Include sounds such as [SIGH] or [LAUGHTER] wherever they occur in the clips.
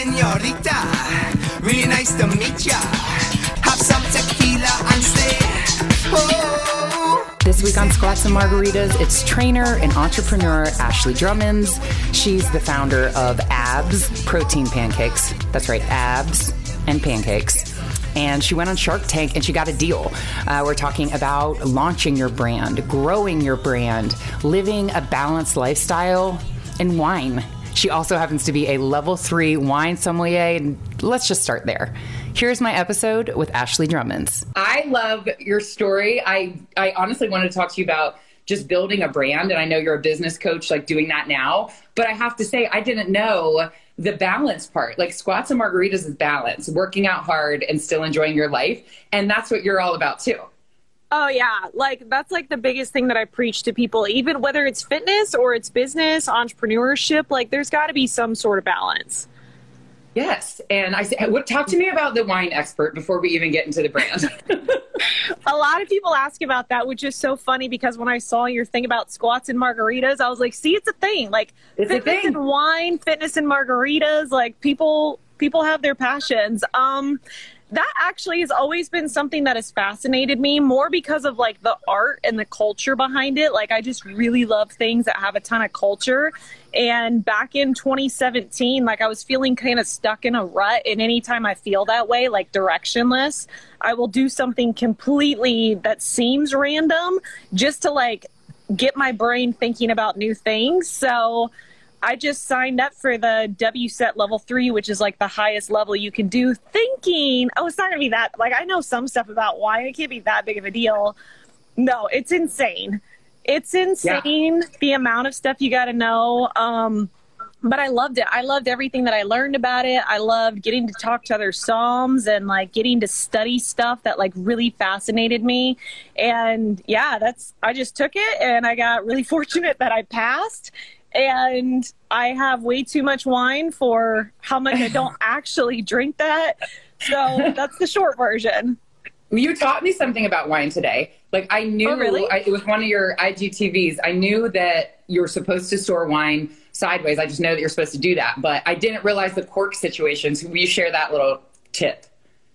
senorita. Really nice to meet ya. Have some tequila and stay. Oh. This week on Squats and Margaritas, it's trainer and entrepreneur Ashley Drummonds. She's the founder of Abs Protein Pancakes. That's right, Abs and Pancakes. And she went on Shark Tank and she got a deal. Uh, we're talking about launching your brand, growing your brand, living a balanced lifestyle, and wine. She also happens to be a level three wine sommelier. And let's just start there. Here's my episode with Ashley Drummonds. I love your story. I, I honestly wanted to talk to you about just building a brand. And I know you're a business coach, like doing that now. But I have to say, I didn't know the balance part. Like squats and margaritas is balance, working out hard and still enjoying your life. And that's what you're all about too. Oh yeah, like that's like the biggest thing that I preach to people even whether it's fitness or it's business, entrepreneurship, like there's got to be some sort of balance. Yes, and I said, what talk to me about the wine expert before we even get into the brand. [LAUGHS] [LAUGHS] a lot of people ask about that, which is so funny because when I saw your thing about squats and margaritas, I was like, see, it's a thing. Like it's fitness thing. and wine, fitness and margaritas, like people people have their passions. Um that actually has always been something that has fascinated me more because of like the art and the culture behind it. Like I just really love things that have a ton of culture. And back in 2017, like I was feeling kind of stuck in a rut. And anytime I feel that way, like directionless, I will do something completely that seems random just to like get my brain thinking about new things. So I just signed up for the WSET level three, which is like the highest level you can do, thinking, oh, it's not going to be that. Like, I know some stuff about why it can't be that big of a deal. No, it's insane. It's insane yeah. the amount of stuff you got to know. Um, but I loved it. I loved everything that I learned about it. I loved getting to talk to other somms and like getting to study stuff that like really fascinated me. And yeah, that's, I just took it and I got really [LAUGHS] fortunate that I passed and I have way too much wine for how much I don't [LAUGHS] actually drink that. So that's the short version. You taught me something about wine today. Like I knew oh, really? I, it was one of your IGTVs. I knew that you're supposed to store wine sideways. I just know that you're supposed to do that, but I didn't realize the cork situations. Will you share that little tip?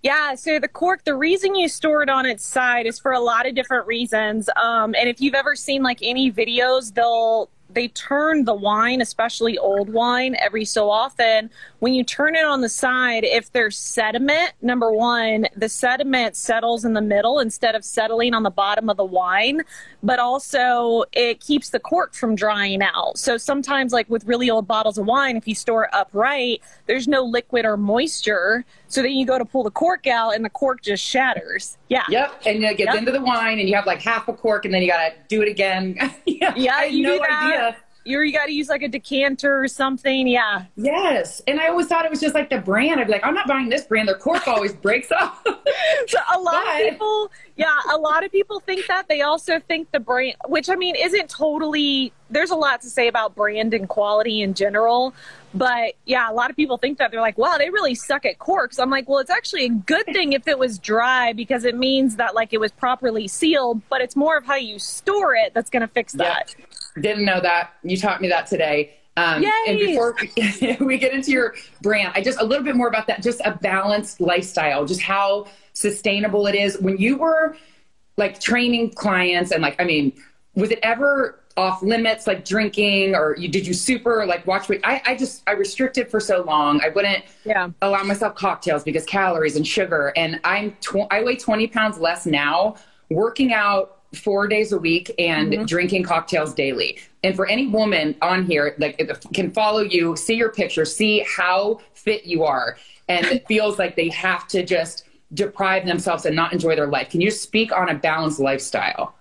Yeah, so the cork, the reason you store it on its side is for a lot of different reasons. Um, and if you've ever seen like any videos, they'll they turn the wine, especially old wine, every so often. When you turn it on the side, if there's sediment, number one, the sediment settles in the middle instead of settling on the bottom of the wine. But also, it keeps the cork from drying out. So sometimes, like with really old bottles of wine, if you store it upright, there's no liquid or moisture. So then you go to pull the cork out, and the cork just shatters. Yeah. Yep. And it gets yep. into the wine, and you have like half a cork, and then you got to do it again. [LAUGHS] yeah. yeah. I had no idea you you got to use like a decanter or something. Yeah. Yes. And I always thought it was just like the brand. I'd be like, I'm not buying this brand. Their cork always breaks off. [LAUGHS] so a lot but... of people, yeah, a lot of people think that. They also think the brand, which I mean, isn't totally, there's a lot to say about brand and quality in general. But yeah, a lot of people think that they're like, wow, they really suck at corks. I'm like, well, it's actually a good thing if it was dry because it means that like it was properly sealed, but it's more of how you store it that's going to fix that. Yep. Didn't know that. You taught me that today. Um, Yay! And before [LAUGHS] we get into your brand, I just a little bit more about that. Just a balanced lifestyle, just how sustainable it is. When you were like training clients, and like, I mean, was it ever off limits, like drinking, or you did you super like watch? I I just I restricted for so long. I wouldn't yeah. allow myself cocktails because calories and sugar. And I'm tw- I weigh twenty pounds less now. Working out four days a week and mm-hmm. drinking cocktails daily. And for any woman on here that can follow you, see your picture, see how fit you are, and it feels like they have to just deprive themselves and not enjoy their life. Can you speak on a balanced lifestyle?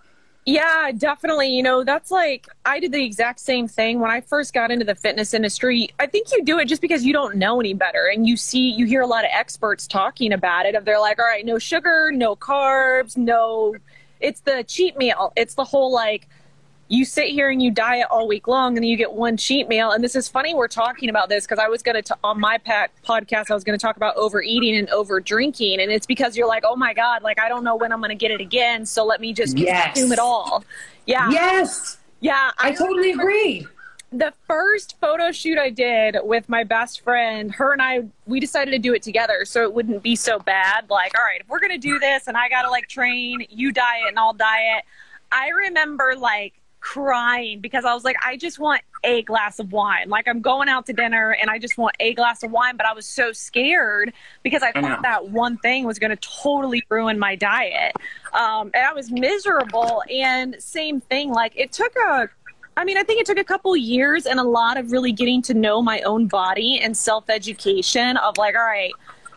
Yeah, definitely. You know, that's like I did the exact same thing when I first got into the fitness industry. I think you do it just because you don't know any better and you see you hear a lot of experts talking about it of they're like, "All right, no sugar, no carbs, no it's the cheat meal. It's the whole like you sit here and you diet all week long and then you get one cheat meal. And this is funny we're talking about this because I was going to, on my pack podcast, I was going to talk about overeating and over drinking. And it's because you're like, oh my God, like I don't know when I'm going to get it again. So let me just yes. consume it all. Yeah. Yes. Yeah. I, I totally agree. The first photo shoot I did with my best friend, her and I, we decided to do it together so it wouldn't be so bad. Like, all right, if we're going to do this and I got to like train, you diet and I'll diet. I remember like crying because I was like, I just want a glass of wine. Like, I'm going out to dinner and I just want a glass of wine. But I was so scared because I thought that one thing was going to totally ruin my diet. Um, and I was miserable. And same thing, like, it took a I mean, I think it took a couple years and a lot of really getting to know my own body and self education of like, all right,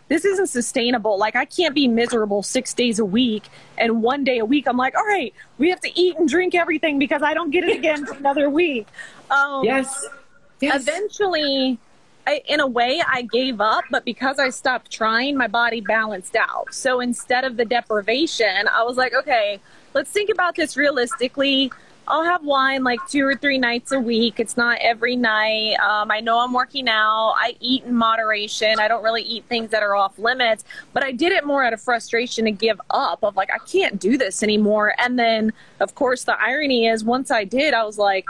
this isn't sustainable. Like, I can't be miserable six days a week. And one day a week, I'm like, all right, we have to eat and drink everything because I don't get it again for another week. Um, yes. yes. Eventually, I, in a way, I gave up, but because I stopped trying, my body balanced out. So instead of the deprivation, I was like, okay, let's think about this realistically I'll have wine like two or three nights a week. It's not every night. Um, I know I'm working out. I eat in moderation. I don't really eat things that are off limits, but I did it more out of frustration to give up of like, I can't do this anymore. And then, of course, the irony is once I did, I was like,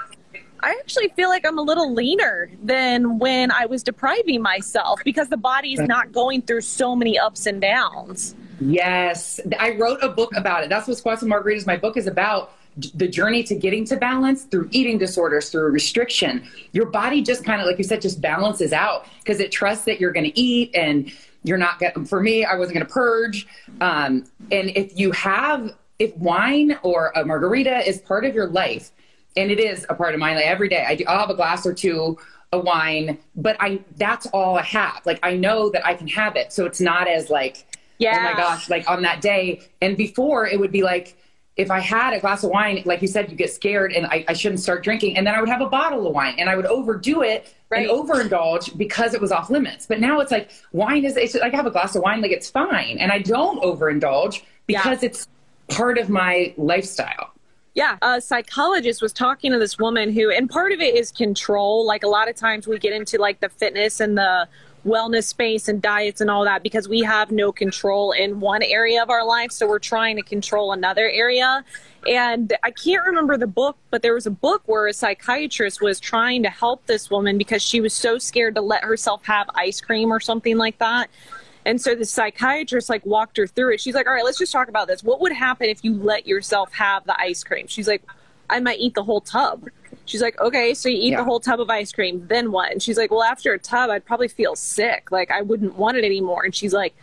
I actually feel like I'm a little leaner than when I was depriving myself because the body's not going through so many ups and downs. Yes. I wrote a book about it. That's what Squats and Margaritas, my book is about the journey to getting to balance through eating disorders, through restriction. Your body just kind of, like you said, just balances out because it trusts that you're going to eat and you're not going for me, I wasn't going to purge. Um, and if you have, if wine or a margarita is part of your life, and it is a part of my life every day, I do, I'll have a glass or two of wine, but I, that's all I have. Like, I know that I can have it. So it's not as like, yeah. oh my gosh, like on that day. And before it would be like, if I had a glass of wine, like you said, you get scared and I, I, shouldn't start drinking. And then I would have a bottle of wine and I would overdo it right. and overindulge because it was off limits. But now it's like wine is, it's like I have a glass of wine, like it's fine. And I don't overindulge because yeah. it's part of my lifestyle. Yeah, a psychologist was talking to this woman who, and part of it is control. Like a lot of times we get into like the fitness and the wellness space and diets and all that because we have no control in one area of our life. So we're trying to control another area. And I can't remember the book, but there was a book where a psychiatrist was trying to help this woman because she was so scared to let herself have ice cream or something like that. And so the psychiatrist like walked her through it. She's like, "All right, let's just talk about this. What would happen if you let yourself have the ice cream?" She's like, "I might eat the whole tub." She's like, okay, so you eat yeah. the whole tub of ice cream, then what? And she's like, well, after a tub, I'd probably feel sick. Like, I wouldn't want it anymore. And she's like,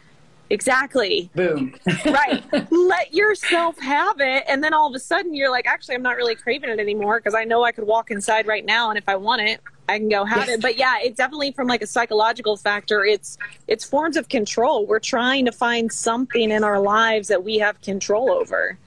exactly. Boom. [LAUGHS] right. Let yourself have it. And then all of a sudden, you're like, actually, I'm not really craving it anymore because I know I could walk inside right now. And if I want it, I can go have yes. it. But yeah, it's definitely from like a psychological factor. It's it's forms of control. We're trying to find something in our lives that we have control over.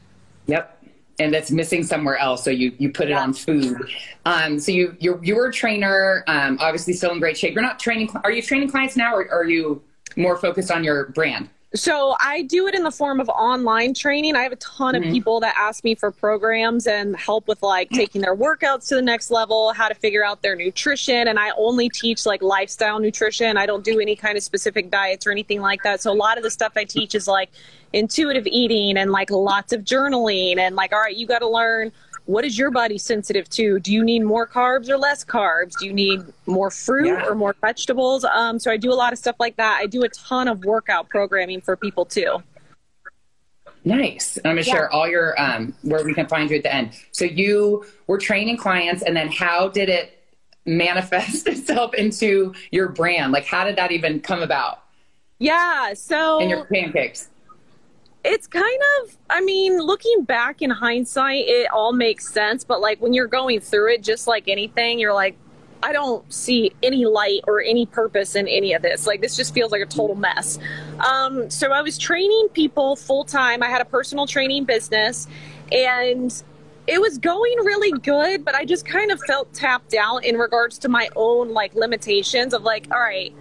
Yep and that's missing somewhere else. So you you put it yeah. on food. Um, so you you're you were a trainer, um, obviously still in great shape. You're not training. Are you training clients now, or are you more focused on your brand? So I do it in the form of online training. I have a ton mm-hmm. of people that ask me for programs and help with like taking their workouts to the next level, how to figure out their nutrition. And I only teach like lifestyle nutrition. I don't do any kind of specific diets or anything like that. So a lot of the stuff I teach is like intuitive eating and like lots of journaling and like, all right, you got to learn what is your body sensitive to? Do you need more carbs or less carbs? Do you need more fruit yeah. or more vegetables? Um, so I do a lot of stuff like that. I do a ton of workout programming for people too. Nice. And I'm gonna yeah. share all your um, where we can find you at the end. So you were training clients, and then how did it manifest [LAUGHS] itself into your brand? Like, how did that even come about? Yeah. So and your pancakes it's kind of i mean looking back in hindsight it all makes sense but like when you're going through it just like anything you're like i don't see any light or any purpose in any of this. Like this just feels like a total mess. Um, so i was training people full time i had a personal training business and it was going really good but i just kind of felt tapped out in regards to my own like limitations of like all right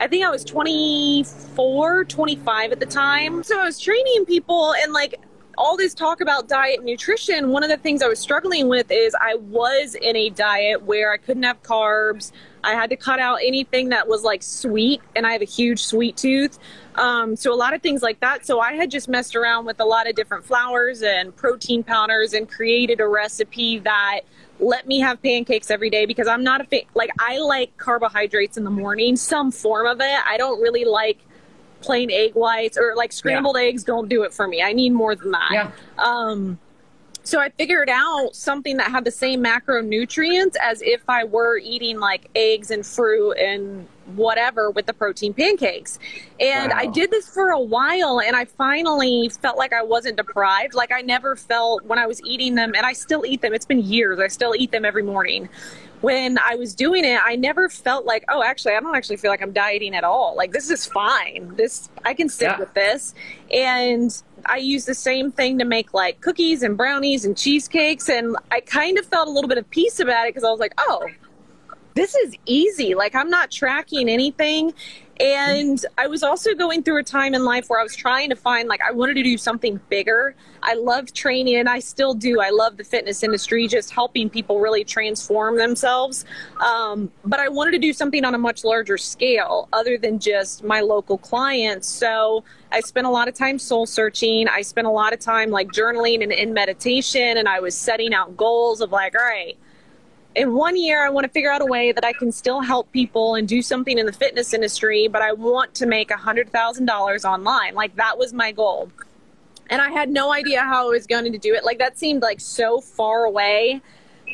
I think I was 24, 25 at the time. So I was training people and like all this talk about diet and nutrition, one of the things I was struggling with is I was in a diet where I couldn't have carbs. I had to cut out anything that was like sweet, and I have a huge sweet tooth. Um, so, a lot of things like that. So, I had just messed around with a lot of different flours and protein powders and created a recipe that let me have pancakes every day because I'm not a fa- like I like carbohydrates in the morning, some form of it. I don't really like plain egg whites or like scrambled yeah. eggs don't do it for me. I need more than that. Yeah. Um so I figured out something that had the same macronutrients as if I were eating like eggs and fruit and whatever with the protein pancakes. And wow. I did this for a while and I finally felt like I wasn't deprived. Like I never felt when I was eating them, and I still eat them. It's been years. I still eat them every morning. When I was doing it, I never felt like, oh, actually, I don't actually feel like I'm dieting at all. Like this is fine. This I can sit yeah. with this. And I use the same thing to make like cookies and brownies and cheesecakes. And I kind of felt a little bit of peace about it because I was like, oh, this is easy. Like I'm not tracking anything. And I was also going through a time in life where I was trying to find, like, I wanted to do something bigger. I love training, and I still do. I love the fitness industry, just helping people really transform themselves. Um, but I wanted to do something on a much larger scale other than just my local clients. So I spent a lot of time soul searching. I spent a lot of time, like, journaling and in meditation, and I was setting out goals of, like, all right, in one year, I want to figure out a way that I can still help people and do something in the fitness industry, but I want to make a $100,000 online. Like, that was my goal. And I had no idea how I was going to do it. Like, that seemed like so far away.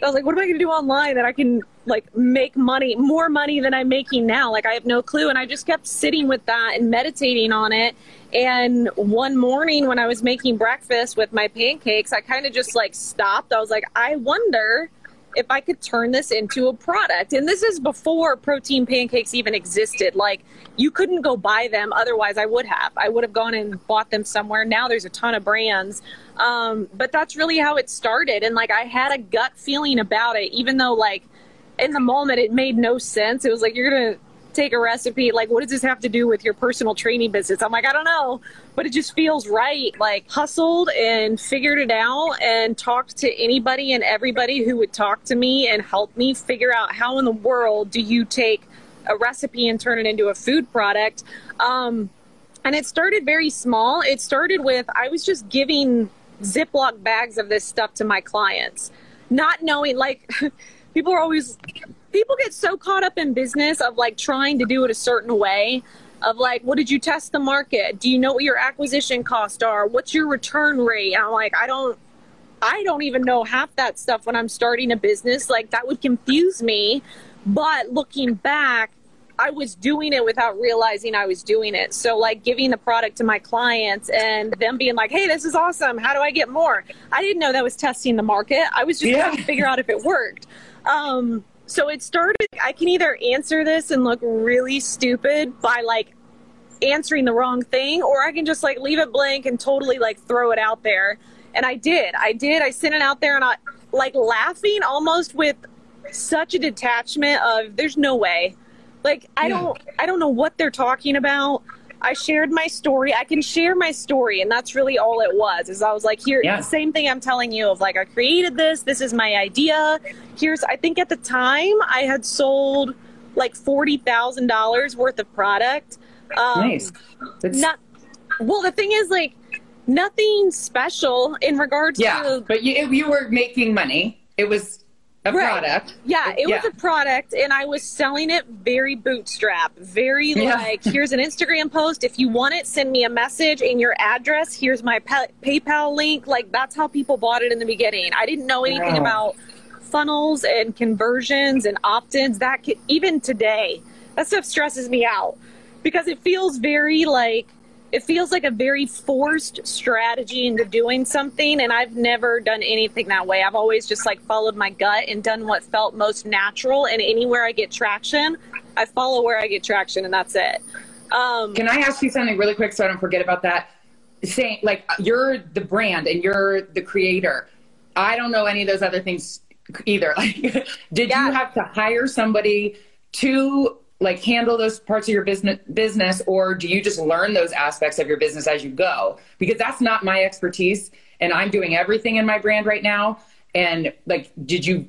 I was like, what am I going to do online that I can like make money, more money than I'm making now? Like, I have no clue. And I just kept sitting with that and meditating on it. And one morning when I was making breakfast with my pancakes, I kind of just like stopped. I was like, I wonder if I could turn this into a product. And this is before protein pancakes even existed. Like you couldn't go buy them. Otherwise, I would have. I would have gone and bought them somewhere. Now there's a ton of brands. Um, but that's really how it started. And like I had a gut feeling about it, even though like in the moment it made no sense. It was like, you're going to take a recipe. Like, what does this have to do with your personal training business? I'm like, I don't know, but it just feels right. Like, hustled and figured it out and talked to anybody and everybody who would talk to me and help me figure out how in the world do you take a recipe and turn it into a food product. Um, and it started very small. It started with I was just giving Ziploc bags of this stuff to my clients, not knowing, like, [LAUGHS] people are always people get so caught up in business of like trying to do it a certain way of like what did you test the market? Do you know what your acquisition costs are? What's your return rate? And i'm like i don't i don't even know half that stuff when i'm starting a business. Like that would confuse me. But looking back i was doing it without realizing i was doing it. So like giving the product to my clients and them being like hey this is awesome. How do i get more? I didn't know that was testing the market. I was just yeah. trying to figure out if it worked. Um, so it started, I can either answer this and look really stupid by like answering the wrong thing, or I can just like leave it blank and totally like throw it out there. And I did. I did. I sent it out there and I like laughing almost with such a detachment of there's no way. Like I yeah. don't I don't know what they're talking about. I shared my story. I can share my story, and that's really all it was. Is I was like, here, yeah. same thing I'm telling you of like, I created this. This is my idea. Here's, I think at the time I had sold like forty thousand dollars worth of product. Um, nice. That's... Not well. The thing is, like, nothing special in regards yeah, to. but you, you were making money. It was a right. product. Yeah, it yeah. was a product, and I was selling it very bootstrap, very yeah. like, here's an Instagram post. If you want it, send me a message and your address. Here's my PayPal link. Like, that's how people bought it in the beginning. I didn't know anything wow. about funnels and conversions and opt ins. That could, even today, that stuff stresses me out because it feels very like, it feels like a very forced strategy into doing something and i've never done anything that way. I've always just like followed my gut and done what felt most natural and anywhere i get traction i follow where i get traction and that's it. Um, can i ask you something really quick so i don't forget about that? Saying like you're the brand and you're the creator. I don't know any of those other things either. [LAUGHS] Like did yeah. you have to hire somebody to like handle those parts of your business business or do you just learn those aspects of your business as you go? Because that's not my expertise and i'm doing everything in my brand right now. And like did you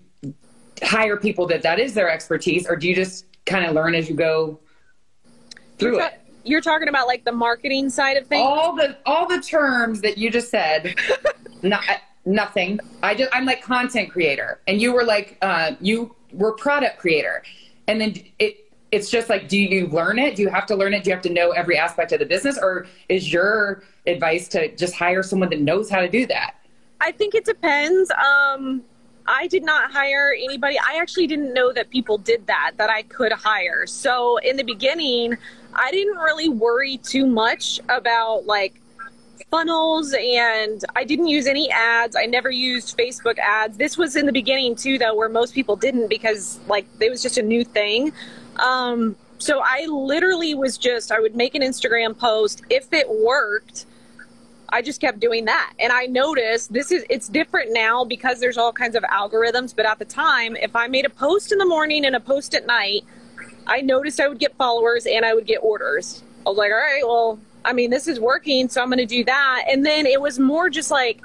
hire people that that is their expertise or do you just kind of learn as you go through you're ta- it you're talking about like the marketing side of things? All the all the terms that you just said [LAUGHS] not nothing. I just I'm like content creator, and you were like uh, you were product creator, and then it it's just like, do you learn it? Do you have to learn it? Do you have to know every aspect of the business, or is your advice to just hire someone that knows how to do that? I think it depends. Um, I did not hire anybody. I actually didn't know that people did that, that I could hire. So in the beginning, I didn't really worry too much about like funnels and I didn't use any ads. I never used Facebook ads. This was in the beginning too though where most people didn't because like it was just a new thing. Um so I literally was just I would make an Instagram post if it worked I just kept doing that. And I noticed this is it's different now because there's all kinds of algorithms, but at the time if I made a post in the morning and a post at night, I noticed I would get followers and I would get orders. I was like, "All right, well, I mean, this is working, so I'm going to do that." And then it was more just like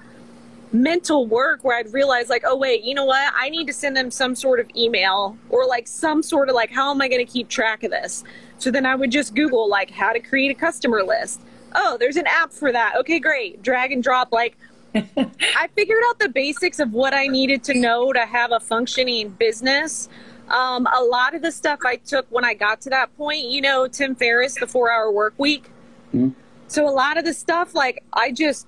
mental work where I'd realize like, "Oh wait, you know what? I need to send them some sort of email or like some sort of like how am I going to keep track of this?" So then I would just Google like how to create a customer list oh, there's an app for that. Okay, great. Drag and drop. Like, [LAUGHS] I figured out the basics of what I needed to know to have a functioning business. Um, a lot of the stuff I took when I got to that point, you know, Tim Ferriss, the four hour work week. Mm-hmm. So a lot of the stuff, like, I just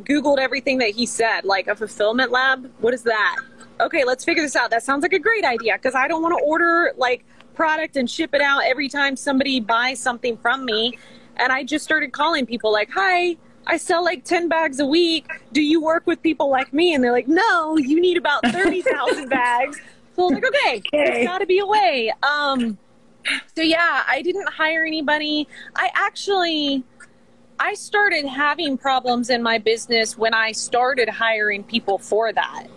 Googled everything that he said, like a fulfillment lab. What is that? Okay, let's figure this out. That sounds like a great idea because I don't want to order like product and ship it out every time somebody buys something from me. And I just started calling people like, hi, I sell like 10 bags a week. Do you work with people like me? And they're like, no, you need about 30,000 [LAUGHS] bags. So I was like, okay, okay. there's got to be a way. Um, so yeah, I didn't hire anybody. I actually, I started having problems in my business when I started hiring people for that.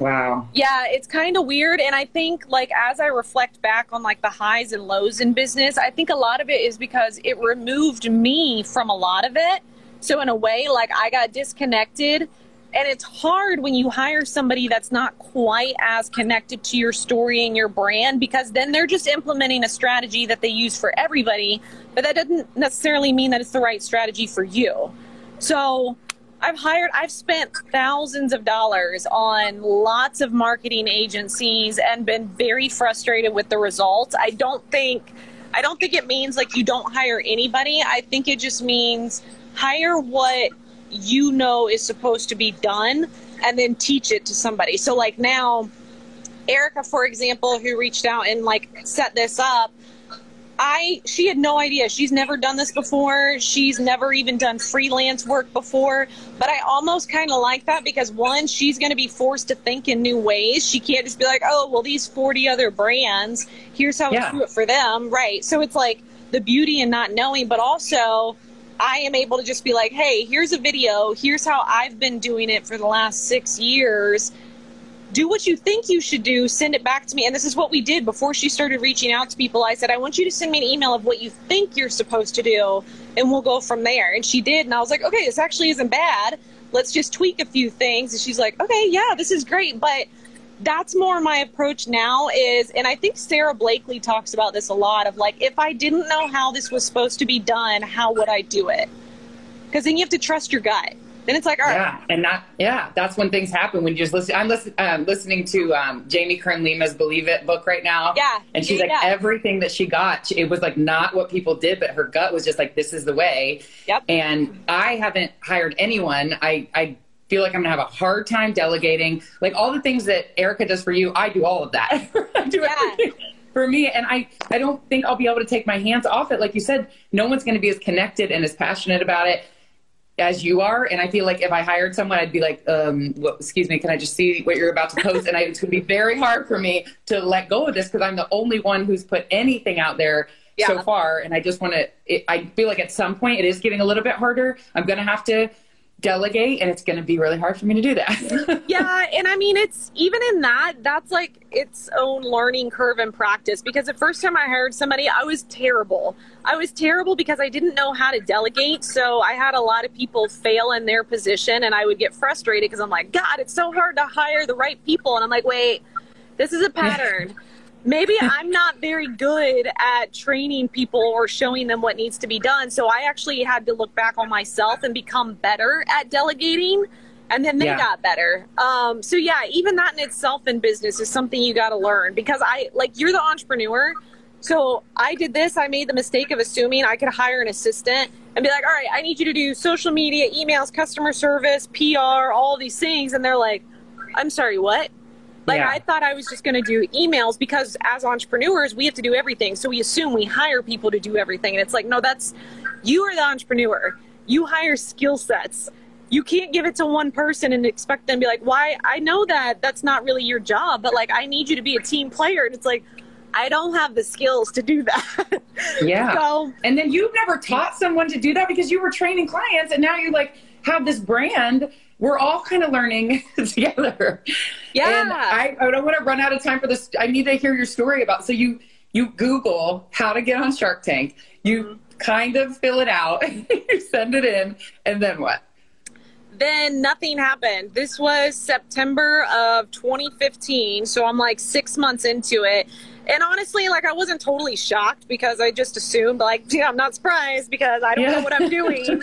Wow. Yeah, it's kind of weird. And I think, like, as I reflect back on, like, the highs and lows in business, I think a lot of it is because it removed me from a lot of it. So, in a way, like, I got disconnected. And it's hard when you hire somebody that's not quite as connected to your story and your brand because then they're just implementing a strategy that they use for everybody, but that doesn't necessarily mean that it's the right strategy for you. So, I've hired, I've spent thousands of dollars on lots of marketing agencies and been very frustrated with the results. I don't think, I don't think it means like you don't hire anybody. I think it just means hire what you know is supposed to be done and then teach it to somebody. So like now, Erica, for example, who reached out and like set this up, I she had no idea. She's never done this before. She's never even done freelance work before. But I almost kind of like that because one, she's going to be forced to think in new ways. She can't just be like, "Oh, well, these 40 other brands, here's how yeah. we do it for them." Right. So it's like the beauty in not knowing, but also I am able to just be like, "Hey, here's a video. Here's how I've been doing it for the last 6 years." Do what you think you should do, send it back to me. And this is what we did before she started reaching out to people. I said, I want you to send me an email of what you think you're supposed to do, and we'll go from there. And she did. And I was like, okay, this actually isn't bad. Let's just tweak a few things. And she's like, okay, yeah, this is great. But that's more my approach now is and i think sara blakely talks about this a lot of like if i didn't know how this was supposed to be done how would i do it because then you have to trust your gut then it's like, all right. Yeah, and not yeah, that's when things happen when you just listen. I'm listen, um, listening to um, Jamie Kern Lima's "Believe It" book right now. Yeah, and she's yeah, like yeah. everything that she got, it was like not what people did, but her gut was just like this is the way. Yep. And I haven't hired anyone. I I feel like I'm gonna have a hard time delegating. Like all the things that Erica does for you, I do all of that. [LAUGHS] I do yeah. everything for me and I, I don't think i'll be able to take my hands off it like you said no one's going to be as connected and as passionate about it as you are. And I feel like if I hired someone, I'd be like, um, well, excuse me, can I just see what you're about to post? and I, it's going to be very hard for me to let go of this because I'm the only one who's put anything out there yeah. so far. And I just want to, I feel like at some point it is getting a little bit harder. I'm going to have to delegate and it's going to be really hard for me to do that. [LAUGHS] yeah, and I mean it's even in that that's like its own learning curve and practice because the first time I hired somebody I was terrible. I was terrible because I didn't know how to delegate, so I had a lot of people fail in their position and I would get frustrated because I'm like, god, it's so hard to hire the right people and I'm like, wait, this is a pattern [LAUGHS] maybe I'm not very good at training people or showing them what needs to be done. So I actually had to look back on myself and become better at delegating. and then they Yeah. got better. Um, so yeah, even that in itself in business is something you got to learn because I like you're the entrepreneur. So I did this. I made the mistake of assuming I could hire an assistant and be like, all right, I need you to do social media, emails, customer service, PR, all these things, and they're like, I'm sorry, what? Like Yeah. I thought I was just going to do emails because as entrepreneurs, we have to do everything. So we assume we hire people to do everything. And it's like, no, that's you are the entrepreneur. You hire skill sets. You can't give it to one person and expect them to be like, why? I know that that's not really your job, but like, I need you to be a team player. And it's like, I don't have the skills to do that. [LAUGHS] Yeah. so And then you've never taught someone to do that because you were training clients and now you like have this brand. We're all kind of learning [LAUGHS] together. Yeah. And I, I don't want to run out of time for this. I need to hear your story about so you you Google how to get on Shark Tank. You mm-hmm. kind of fill it out, [LAUGHS] you send it in, and then what? then nothing happened. This was September of 2015, so I'm like six months into it. And honestly, like I wasn't totally shocked because I just assumed, like, [LAUGHS] yeah, I'm not surprised because I don't Yeah. know what I'm doing.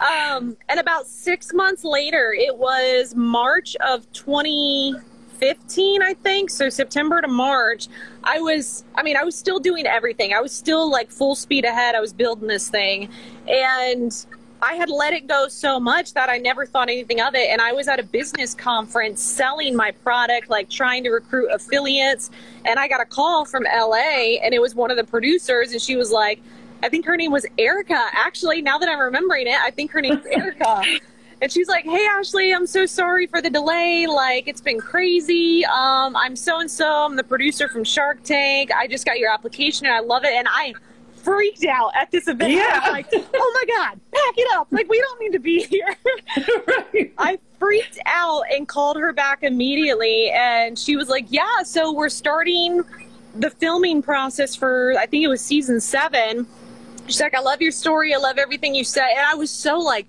Um, and about six months later, it was March of 2015, I think. So September to March, I was, I mean, I was still doing everything. I was still like full speed ahead. I was building this thing. And I had let it go so much that I never thought anything of it. And I was at a business conference selling my product, like trying to recruit affiliates. And I got a call from LA, and it was one of the producers, and she was like, I think her name was Erica. Actually, now that I'm remembering it, I think her name's [LAUGHS] Erica. And she's like, "Hey Ashley, I'm so sorry for the delay. Like it's been crazy. Um, I'm so and so. I'm the producer from Shark Tank. I just got your application and I love it. And I freaked out at this event. Yeah. Like, oh my god, pack it up. Like we don't need to be here. [LAUGHS] right. I freaked out and called her back immediately, and she was like, "Yeah, so we're starting the filming process for I think it was season seven. She's like, "I love your story. I love everything you said," and I was so like,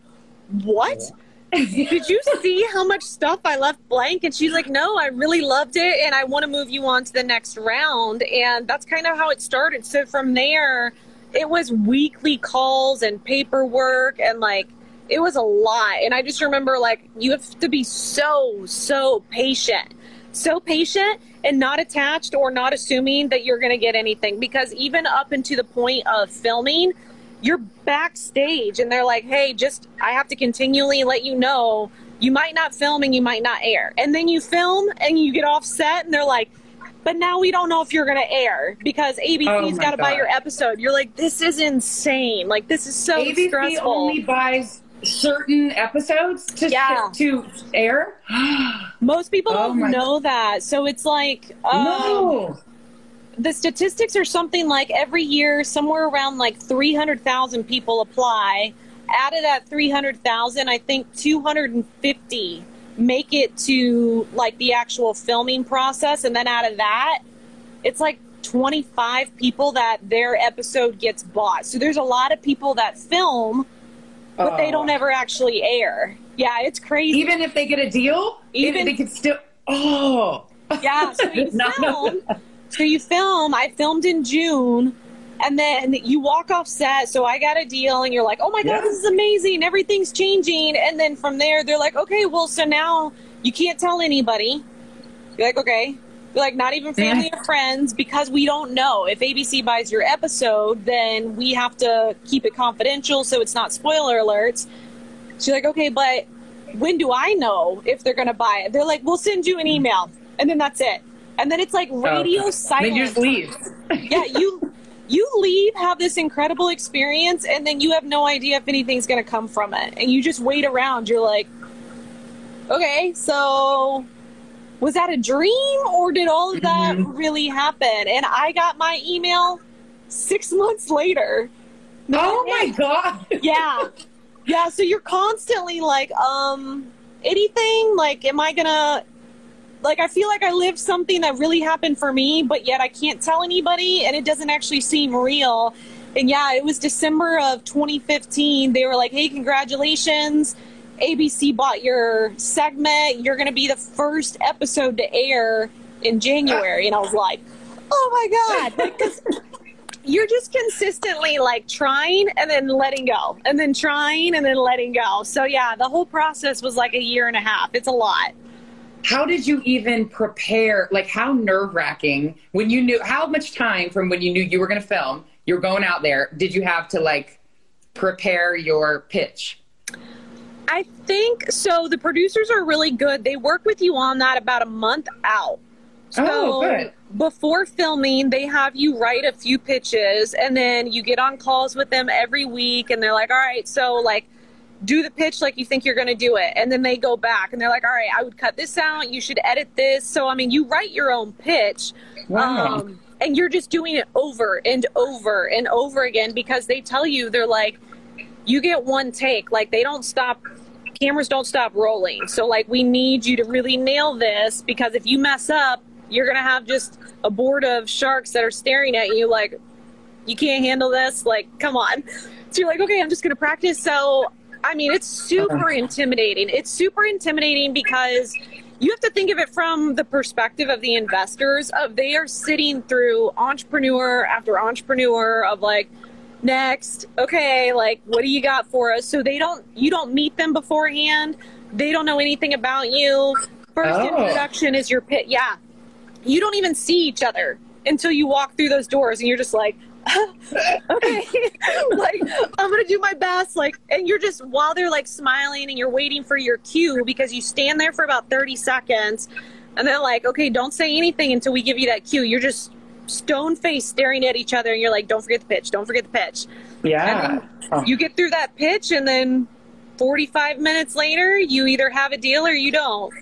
"What?" Did you see how much stuff I left blank? And she's like, No, I really loved it and I want to move you on to the next round. And that's kind of how it started. So from there, it was weekly calls and paperwork and like it was a lot. And I just remember like you have to be so, so patient. So patient and not attached or not assuming that you're going to get anything because even up into the point of filming, you're backstage and they're like, hey, just I have to continually let you know you might not film and you might not air. And then you film and you get off set and they're like, but now we don't know if you're going to air because Oh ABC's my got to buy your episode. You're like, this is insane. Like, this is so ABC stressful. only buys certain episodes to Yeah. to air. [GASPS] [GASPS] Most people Oh don't know that. So it's like, um, no. the statistics are something like every year somewhere around like 300,000 people apply. Out of that 300,000, I think 250 make it to like the actual filming process and then out of that, it's like 25 people that their episode gets bought. So there's a lot of people that film but they Oh. don't ever actually air. Yeah, it's crazy. Even if they get a deal, Even- they could still. Oh. Yeah, so [LAUGHS] you film. So you film. I filmed in June, and then you walk off set. So I got a deal, and you're like, "Oh my god, Yeah. this is amazing! Everything's changing." And then from there, they're like, "Okay, well, so now you can't tell anybody." You're like, "Okay." You're like, "Not even family or [LAUGHS] friends," because we don't know if ABC buys your episode. Then we have to keep it confidential, so it's not spoiler alerts. She's like, "Okay, but." When do I know if they're going to buy it? They're like, "We'll send you an email," and then that's it. And then it's like radio Okay. silence. Then you just leave. [LAUGHS] yeah, you you leave, have this incredible experience, and then you have no idea if anything's going to come from it, and you just wait around. You're like, okay, so was that a dream, or did all of that Mhm. really happen? And I got my email six months later. Oh my [LAUGHS] god. Yeah, [LAUGHS] yeah. So you're constantly like, um, anything? Like, am I gonna? like I feel like I lived something that really happened for me, but yet I can't tell anybody and it doesn't actually seem real. And yeah, it was December of 2015. They were like, "Hey, congratulations. ABC bought your segment. You're going to be the first episode to air in January." And I was like, "Oh my god." [LAUGHS] Like, 'cause you're just consistently like trying and then letting go and then trying and then letting go. So yeah, the whole process was like a year and a half. It's a lot. How did you even prepare? Like how nerve wracking when you knew how much time from when you knew you were going to film, you're going out there, did you have to like prepare your pitch? I think so. The producers are really good. They work with you on that about a month out. So Oh, good. before filming, they have you write a few pitches and then you get on calls with them every week and they're like, all right, so like do the pitch like you think you're going to do it. And then they go back and they're like, all right, I would cut this out. You should edit this. So, I mean, you write your own pitch. Wow. Um, and you're just doing it over and over and over again because they tell you, they're like, you get one take. Like they don't stop cameras don't stop rolling. So like we need you to really nail this because if you mess up, you're gonna have just a board of sharks that are staring at you like you can't handle this. Like, come on. So you're like, okay, I'm just gonna practice. So I mean it's super uh-huh. intimidating. It's super intimidating because you have to think of it from the perspective of the investors of they are sitting through entrepreneur after entrepreneur of like next okay like what do you got for us so they don't you don't meet them beforehand they don't know anything about you first Oh. introduction is your pit yeah you don't even see each other until you walk through those doors and you're just like [LAUGHS] okay [LAUGHS] like i'm gonna do my best like and you're just while they're like smiling and you're waiting for your cue because you stand there for about 30 seconds and they're like okay don't say anything until we give you that cue you're just stone faced staring at each other and you're like don't forget the pitch don't forget the pitch Yeah. Oh. you get through that pitch and then 45 minutes later you either have a deal or you don't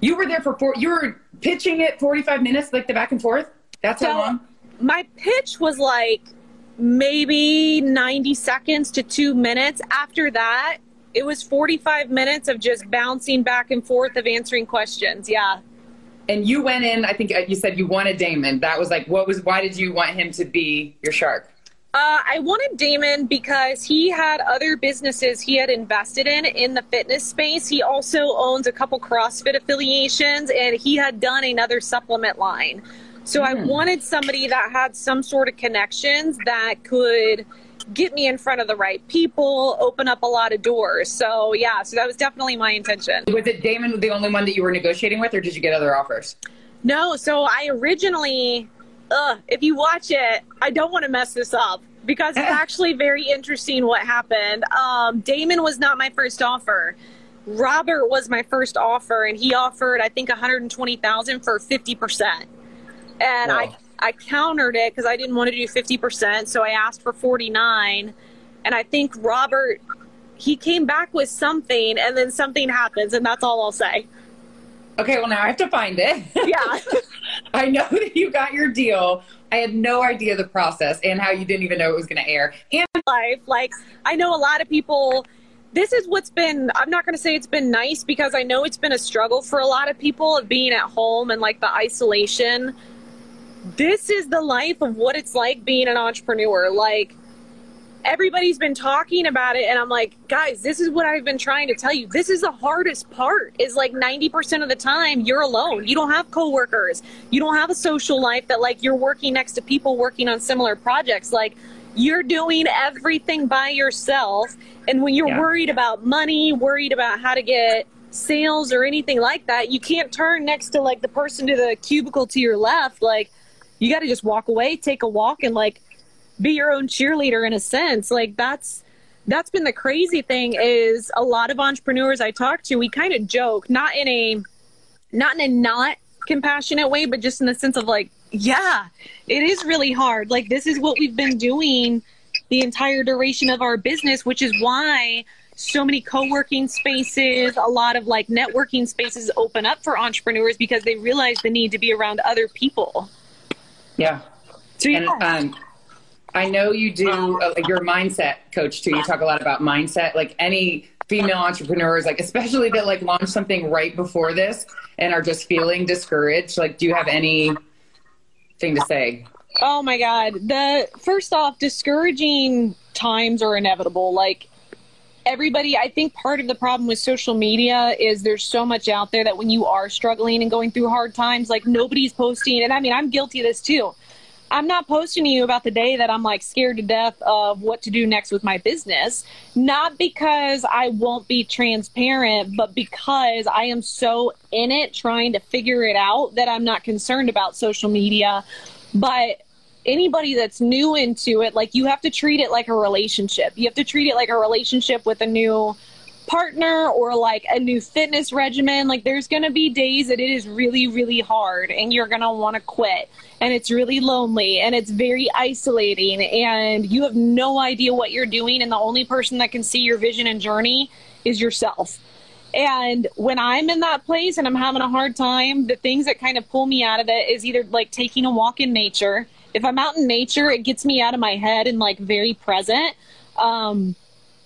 You were there for four. You were pitching it 45 minutes, like the back and forth. That's how long. my pitch was like maybe 90 seconds to two minutes. After that, it was 45 minutes of just bouncing back and forth of answering questions. Yeah. And you went in. I think uh, you said you wanted Daymond. That was like, what was? Why did you want him to be your shark? Uh, I wanted Daymond because he had other businesses he had invested in in the fitness space. He also owns a couple CrossFit affiliations and he had done another supplement line. So I wanted somebody that had some sort of connections that could get me in front of the right people, open up a lot of doors. So yeah, so that was definitely my intention. Was it Daymond the only one that you were negotiating with, or did you get other offers? No, so I originally, ugh, if you watch it, I don't want to mess this up because it's [LAUGHS] actually very interesting what happened. Um, Daymond was not my first offer. Robert was my first offer, and he offered I think 120,000 for 50 percent, and Wow. I I countered it because I didn't want to do 50 percent, so I asked for 49, and I think Robert he came back with something, and then something happens, and that's all I'll say. Okay, well now I have to find it. Yeah. [LAUGHS] [LAUGHS] I know that you got your deal. I had no idea the process and how you didn't even know it was going to air. And life. Like, I know a lot of people. This is what's been, I'm not going to say it's been nice because I know it's been a struggle for a lot of people of being at home and like the isolation. This is the life of what it's like being an entrepreneur. Like, everybody's been talking about it and i'm like guys this is what i've been trying to tell you. This is the hardest part is like 90% of the time you're alone. You don't have coworkers. You don't have a social life that like you're working next to people working on similar projects. Like you're doing everything by yourself and when you're Yeah. worried about money worried about how to get sales or anything like that you can't turn next to like the person to the cubicle to your left. Like you got to just walk away take a walk and like be your own cheerleader in a sense. Like that's that's been the crazy thing is a lot of entrepreneurs i talk to we kind of joke not in a not in a not compassionate way but just in the sense of like yeah it is really hard. Like this is what we've been doing the entire duration of our business which is why so many co-working spaces a lot of like networking spaces open up for entrepreneurs because they realize the need to be around other people. Yeah, so yeah. and um, I know you do. Uh, like you're mindset coach too. You talk a lot about mindset. Like any female entrepreneurs, like especially that like launch something right before this and are just feeling discouraged. Like, do you have any thing to say? Oh my god. The first off, discouraging times are inevitable. Like everybody, I think part of the problem with social media is there's so much out there that when you are struggling and going through hard times, like nobody's posting and I mean, I'm guilty of this too. I'm not posting to you about the day that I'm like scared to death of what to do next with my business. Not because I won't be transparent, but because I am so in it trying to figure it out that I'm not concerned about social media. But anybody that's new into it, like you have to treat it like a relationship. You have to treat it like a relationship with a new partner or like a new fitness regimen. Like there's going to be days that it is really, really hard and you're going to want to quit and it's really lonely and it's very isolating and you have no idea what you're doing and the only person that can see your vision and journey is yourself. And when I'm in that place and I'm having a hard time, the things that kind of pull me out of it is either like taking a walk in nature. If I'm out in nature, it gets me out of my head and like very present. Um,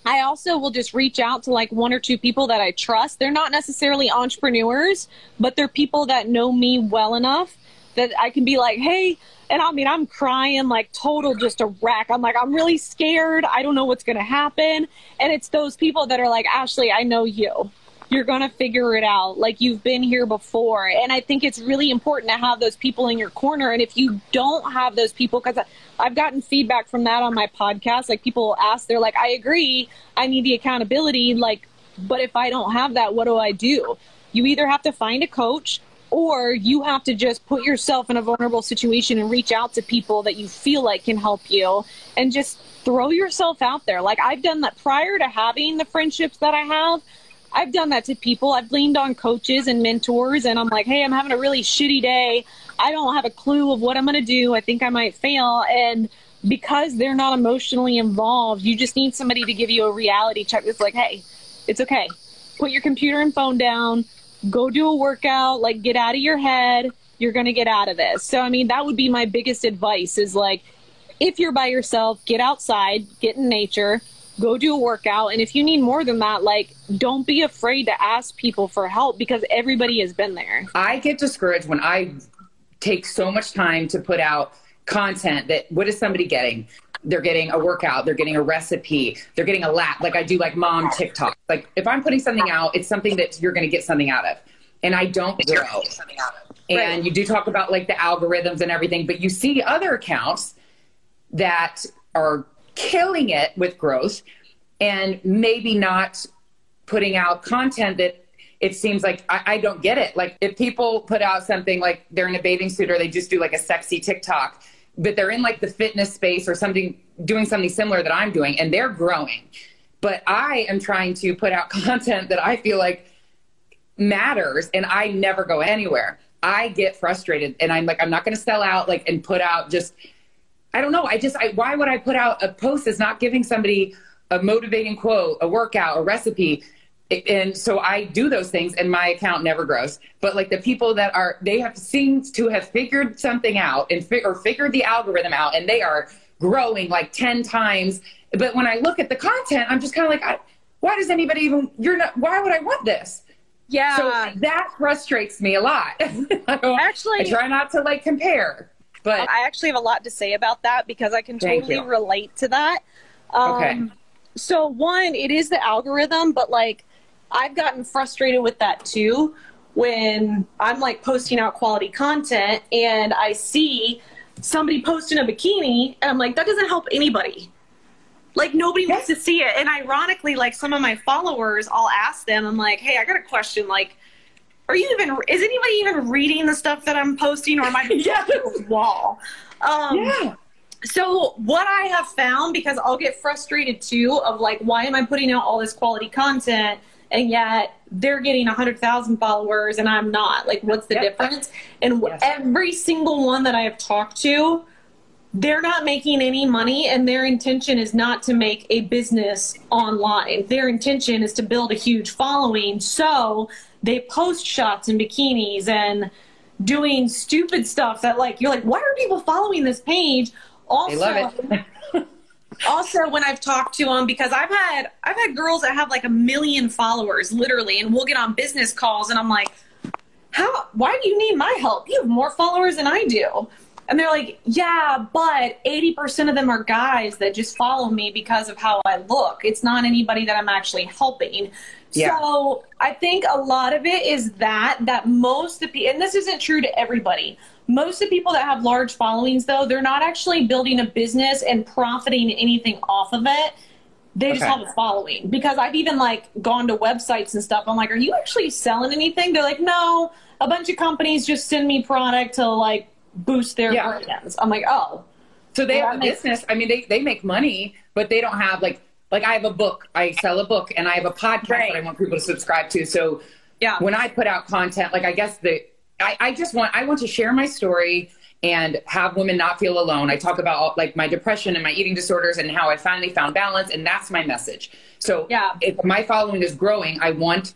I also will just reach out to like one or two people that I trust. They're not necessarily entrepreneurs, but they're people that know me well enough that I can be like, hey, and I mean, I'm crying like total just a wreck. I'm like, I'm really scared. I don't know what's going to happen. And it's those people that are like, Ashley, I know you. You're going to figure it out. Like you've been here before. And I think it's really important to have those people in your corner. And if you don't have those people, because I've gotten feedback from that on my podcast, like people ask, they're like, I agree. I need the accountability. Like, but if I don't have that, what do I do? You either have to find a coach or you have to just put yourself in a vulnerable situation and reach out to people that you feel like can help you and just throw yourself out there. Like I've done that prior to having the friendships that I have. I've done that to people. I've leaned on coaches and mentors and I'm like, "Hey, I'm having a really shitty day. I don't have a clue of what I'm going to do. I think I might fail." And because they're not emotionally involved, you just need somebody to give you a reality check that's like, "Hey, it's okay. Put your computer and phone down go do a workout, like get out of your head. You're going to get out of this. So, I mean, that would be my biggest advice is like, if you're by yourself, get outside, get in nature, go do a workout. And if you need more than that, like, don't be afraid to ask people for help because everybody has been there. I get discouraged when I take so much time to put out content that what is somebody getting? they're getting a workout, they're getting a recipe, they're getting a lap. Like I do like mom TikTok. Like if I'm putting something out, it's something that you're going to get something out of. And I don't grow. And right. you do talk about like the algorithms and everything, but you see other accounts that are killing it with growth and maybe not putting out content that it seems like I, I, don't get it. Like if people put out something like they're in a bathing suit or they just do like a sexy TikTok but they're in like the fitness space or something doing something similar that I'm doing and they're growing. But I am trying to put out [LAUGHS] content that I feel like matters and I never go anywhere. I get frustrated and I'm like I'm not going to sell out like and put out just I don't know. I just I, why would I put out a post that's not giving somebody a motivating quote, a workout, a recipe? and so I do those things and my account never grows. But like the people that are, they have seemed to have figured something out and fi- or figured the algorithm out and they are growing like 10 times. But when I look at the content, I'm just kind of like, I, why does anybody even, you're not, why would I want this? Yeah. So that frustrates me a lot. [LAUGHS] actually, I try not to like compare, but I actually have a lot to say about that because I can totally relate to that. Um, okay. So one, it is the algorithm, but like, I've gotten frustrated with that too when I'm like posting out quality content and I see somebody posting a bikini and I'm like, that doesn't help anybody. Like nobody wants to see it. And ironically, like some of my followers, I'll ask them, I'm like, hey, I got a question. Like, are you even, is anybody even reading the stuff that I'm posting or am I [LAUGHS] wall? Um, yeah. So what I have found, because I'll get frustrated too of like, why am I putting out all this quality content? and yet they're getting 100,000 followers and I'm not. Like, what's the yep. difference? And yes. every single one that I have talked to, they're not making any money and their intention is not to make a business online. Their intention is to build a huge following. So they post shots in bikinis and doing stupid stuff that like you're like, why are people following this page? Also, also when I've talked to them because I've had I've had girls that have like a million followers literally and we'll get on business calls and I'm like how why do you need my help? You have more followers than I do. And they're like, yeah, but 80% of them are guys that just follow me because of how I look. It's not anybody that I'm actually helping. Yeah. So I think a lot of it is that, that most of the and this isn't true to everybody. Most of the people that have large followings, though, they're not actually building a business and profiting anything off of it. They just Okay. have a following. Because I've even like gone to websites and stuff. I'm like, are you actually selling anything? They're like, no. A bunch of companies just send me product to like boost their Yeah. brands. I'm like, oh, So they Well, have a business. I mean, they, they make money, but they don't have like like I have a book. I sell a book, and I have a podcast Right. that I want people to subscribe to. So yeah. when I put out content, like I guess the I, I just want I want to share my story and have women not feel alone. I talk about all, like my depression and my eating disorders and how I finally found balance, and that's my message. So Yeah. if my following is growing, I want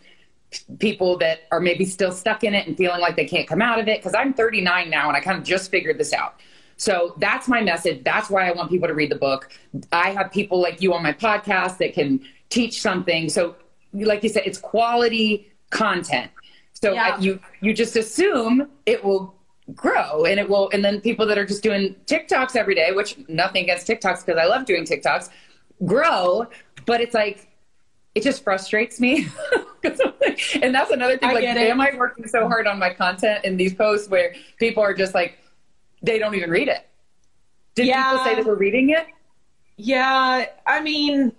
people that are maybe still stuck in it and feeling like they can't come out of it because I'm 39 now and I kind of just figured this out. So that's my message. That's why I want people to read the book. I have people like you on my podcast that can teach something. So, like you said, it's quality content. So Yeah. You you just assume it will grow and it will and then people that are just doing TikToks every day, which nothing against TikToks because I love doing TikToks, grow, but it's like it just frustrates me. [LAUGHS] 'Cause I'm like- and that's another thing. I like, am I working so hard on my content in these posts where people are just like, they don't even read it? Did Yeah. people say they were reading it? Yeah. I mean,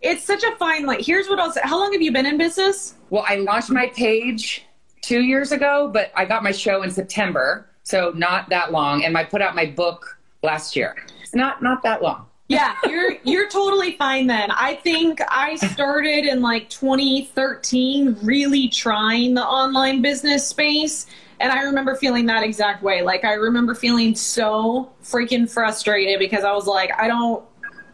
it's such a fine like here's what I'll say. How long have you been in business? Well, I launched my page two years ago, but I got my show in September, so not that long. And I put out my book last year. It's not not that long. Yeah, you're you're totally fine then. I think I started in like 2013 really trying the online business space and I remember feeling that exact way. Like I remember feeling so freaking frustrated because I was like I don't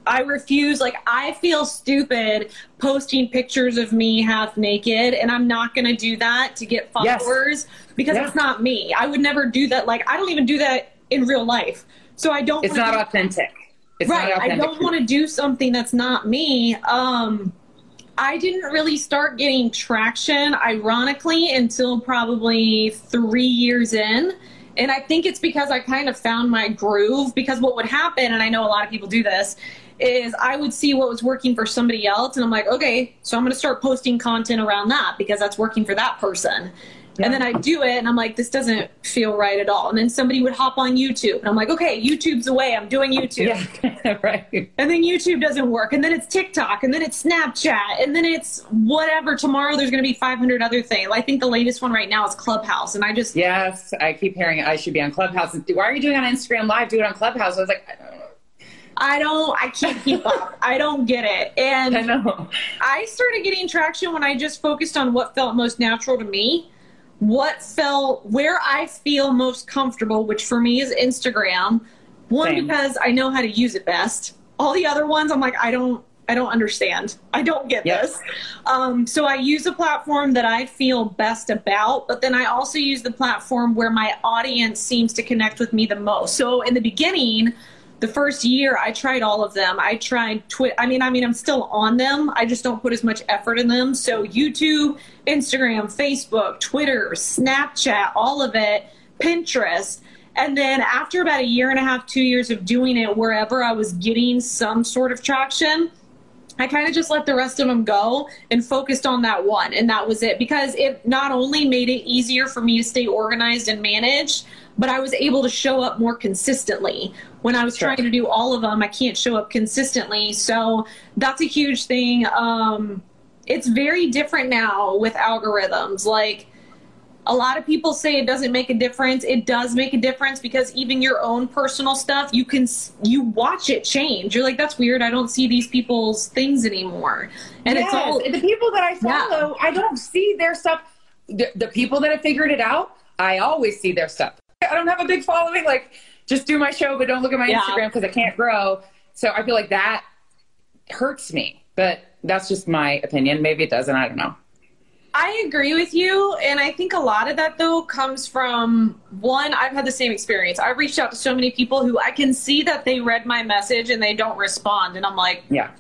I refuse like I feel stupid posting pictures of me half naked and I'm not going to do that to get Yes. followers because Yeah. it's not me. I would never do that like I don't even do that in real life. So I don't It's not do- authentic. It's right i don't want to do something that's not me. Um i didn't really start getting traction ironically until probably three years in. And i think it's because i kind of found my groove because what would happen and i know a lot of people do this is i would see what was working for somebody else and i'm like okay so i'm going to start posting content around that because that's working for that person and then I do it, and I'm like, this doesn't feel right at all. And then somebody would hop on YouTube, and I'm like, okay, YouTube's away. I'm doing YouTube. Yeah, [LAUGHS] right. And then YouTube doesn't work. And then it's TikTok. And then it's Snapchat. And then it's whatever. Tomorrow there's going to be 500 other things. I think the latest one right now is Clubhouse. And I just, Yes, I keep hearing. I should be on Clubhouse. Why are you doing it on Instagram Live? Do it on Clubhouse. I was like, I don't know. I don't, I can't keep up. [LAUGHS] I don't get it. And I know. I started getting traction when I just focused on what felt most natural to me, what felt where I feel most comfortable, which for me is Instagram. One Same. because I know how to use it best. All the other ones, I'm like, I don't, I don't understand. I don't get Yep. this. Um, so I use a platform that I feel best about, but then I also use the platform where my audience seems to connect with me the most. So in the beginning, the first year I tried all of them. I tried Twitter. I mean, I mean, I'm still on them. I just don't put as much effort in them. So YouTube, Instagram, Facebook, Twitter, Snapchat, all of it, Pinterest. And then after about a year and a half, two years of doing it, wherever I was getting some sort of traction, I kind of just let the rest of them go and focused on that one. And that was it because it not only made it easier for me to stay organized and managed, but I was able to show up more consistently. When I was Sure. trying to do all of them, I can't show up consistently. So that's a huge thing. Um, it's very different now with algorithms. Like, a lot of people say it doesn't make a difference. It does make a difference because even your own personal stuff, you can you watch it change. You're like, that's weird. I don't see these people's things anymore, and it's all the people that I Yeah. follow, I don't see their stuff. The, the people that have figured it out, I always see their stuff. [LAUGHS] I don't have a big following. Like, just do my show, but don't look at my Yeah. Instagram because I can't grow. So I feel like that hurts me. But that's just my opinion. Maybe it doesn't. I don't know. I agree with you, and I think a lot of that though comes from one. I've had the same experience. I've reached out to so many people who I can see that they read my message and they don't respond, and I'm like, Yeah.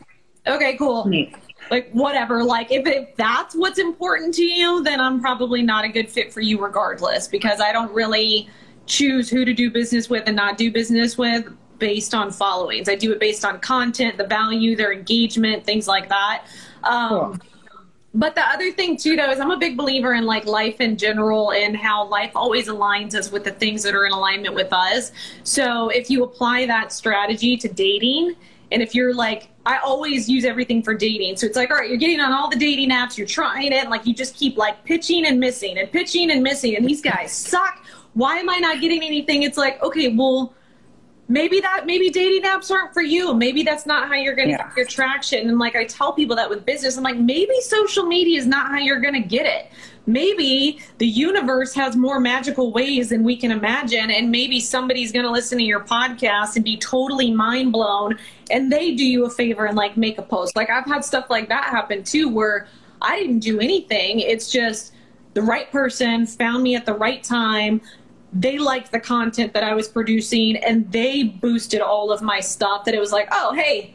okay, cool. Neat. like whatever like if, if that's what's important to you then i'm probably not a good fit for you regardless because i don't really choose who to do business with and not do business with based on followings. I do it based on content, the value, their engagement, things like that. Um, cool. But the other thing too, though, is I'm a big believer in like life in general and how life always aligns us with the things that are in alignment with us. So if you apply that strategy to dating, and if you're like, I always use everything for dating. So it's like, all right, you're getting on all the dating apps, you're trying it, and like you just keep like pitching and missing and pitching and missing, and these guys suck. Why am I not getting anything? It's like, okay, well, maybe that maybe dating apps aren't for you. Maybe that's not how you're going to yeah. get your traction and like i tell people that with business i'm like maybe social media is not how you're going to get it. Maybe the universe has more magical ways than we can imagine and maybe somebody's going to listen to your podcast and be totally mind blown and they do you a favor and like make a post. Like i've had stuff like that happen too where i didn't do anything. It's just the right person found me at the right time they liked the content that I was producing and they boosted all of my stuff that it was like, oh, hey,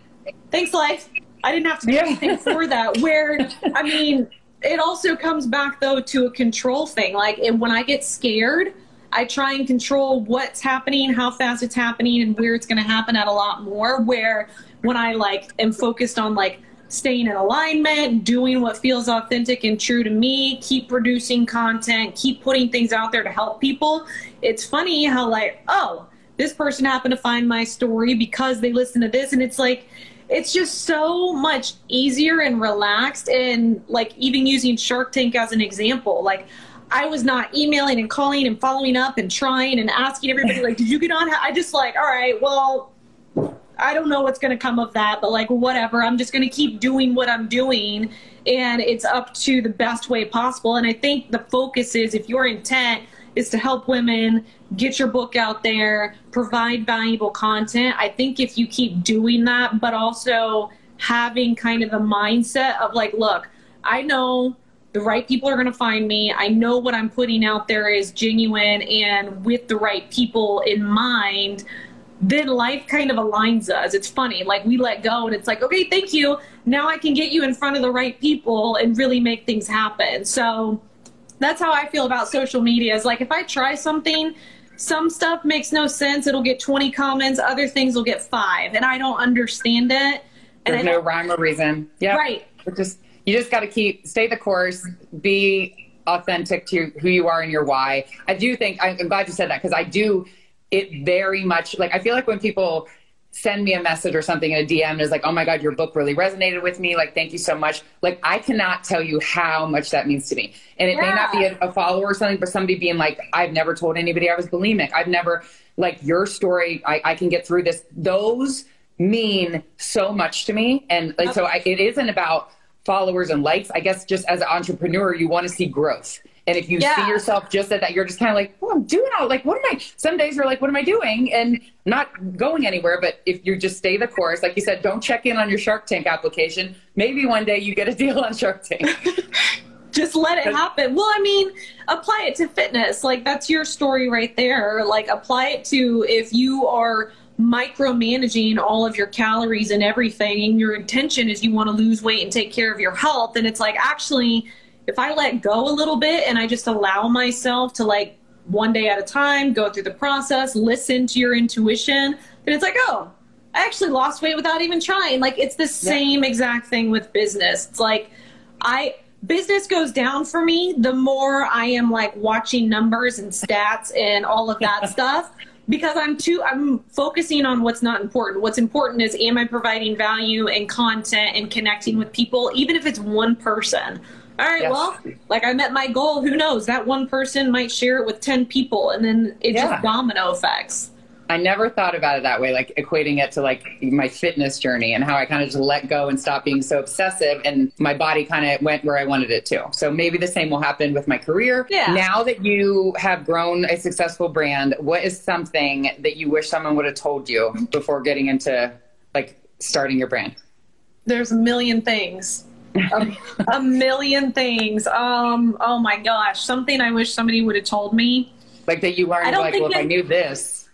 thanks, life. I didn't have to do yeah. anything for that. Where, I mean, it also comes back though to a control thing. Like when I get scared, I try and control what's happening, how fast it's happening, and where it's going to happen at a lot more. Where when I like am focused on like staying in alignment, doing what feels authentic and true to me, keep producing content, keep putting things out there to help people. It's funny how, like, oh, this person happened to find my story because they listened to this. And it's like, it's just so much easier and relaxed. And like, even using Shark Tank as an example, like, I was not emailing and calling and following up and trying and asking everybody, like, did you get on? I just like, all right, well, I don't know what's going to come of that, but like whatever. I'm just going to keep doing what I'm doing, and it's up to the best way possible. And I think the focus is if your intent is to help women get your book out there, provide valuable content. I think if you keep doing that, but also having kind of the mindset of like, look, I know the right people are going to find me. I know what I'm putting out there is genuine and with the right people in mind then life kind of aligns us. It's funny. Like we let go and it's like, okay, thank you. Now I can get you in front of the right people and really make things happen. So that's how I feel about social media. Is like if I try something, some stuff makes no sense. It'll get 20 comments. Other things will get five. And I don't understand it. And There's no rhyme or reason. Yeah. Right. just, you just got to keep, stay the course, be authentic to who you are and your why. I do think, I'm glad you said that because I do it very much like I feel like when people send me a message or something in a DM and is like, oh my God, your book really resonated with me. Like, thank you so much. Like, I cannot tell you how much that means to me. And it yeah. may not be a, a, follower or something, but somebody being like, I've never told anybody I was bulimic. I've never, like, your story, I, I can get through this. Those mean so much to me. And like, so I, it isn't about followers and likes. I guess just as an entrepreneur, you want to see growth. And if you yeah. see yourself just at that, you're just kind of like, well, I'm doing all like, what am I? Some days you're like, what am I doing? And not going anywhere. But if you just stay the course, like you said, don't check in on your Shark Tank application. Maybe one day you get a deal on Shark Tank. [LAUGHS] just let it happen. Well, I mean, apply it to fitness. Like that's your story right there. Like apply it to if you are micromanaging all of your calories and everything and your intention is you want to lose weight and take care of your health and it's like actually if I let go a little bit and I just allow myself to like one day at a time go through the process, listen to your intuition, then it's like, oh, I actually lost weight without even trying. Like it's the same yeah. exact thing with business. It's like I business goes down for me the more I am like watching numbers and stats and all of that [LAUGHS] stuff because I'm too I'm focusing on what's not important. What's important is am I providing value and content and connecting with people even if it's one person all right, yes. well, like I met my goal. Who knows? That one person might share it with 10 people and then it yeah. just domino effects. I never thought about it that way, like equating it to like my fitness journey and how I kind of just let go and stop being so obsessive and my body kind of went where I wanted it to. So maybe the same will happen with my career. Yeah. Now that you have grown a successful brand, what is something that you wish someone would have told you before getting into like starting your brand? There's a million things [LAUGHS] a, million things. Um, oh my gosh, something I wish somebody would have told me. Like that you learned. I like, well, if I knew this.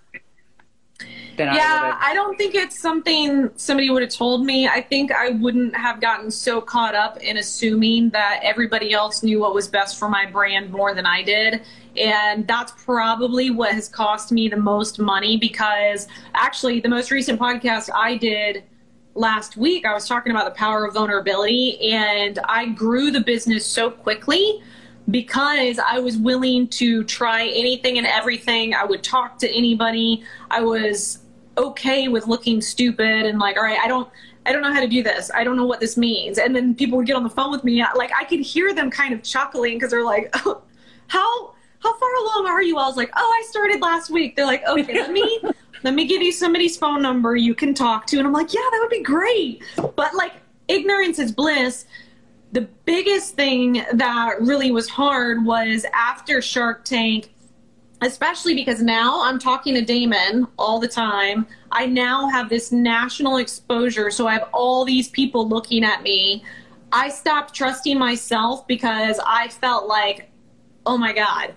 then Yeah, would've- I don't think it's something somebody would have told me. I think I wouldn't have gotten so caught up in assuming that everybody else knew what was best for my brand more than I did. And that's probably what has cost me the most money because actually, the most recent podcast I did last week, I was talking about the power of vulnerability, and I grew the business so quickly because I was willing to try anything and everything. I would talk to anybody. I was okay with looking stupid and like, all right, I don't I don't know how to do this. I don't know what this means. And then people would get on the phone with me. Like I could hear them kind of chuckling because they're like, oh, [LAUGHS] how how far along are you? I was like, oh, I started last week. They're like, okay, let me let me give you somebody's phone number you can talk to. And I'm like, yeah, that would be great. But like ignorance is bliss the biggest thing that really was hard was after Shark Tank, especially because now I'm talking to Daymond all the time. I now have this national exposure, so I have all these people looking at me. I stopped trusting myself because I felt like, oh my God,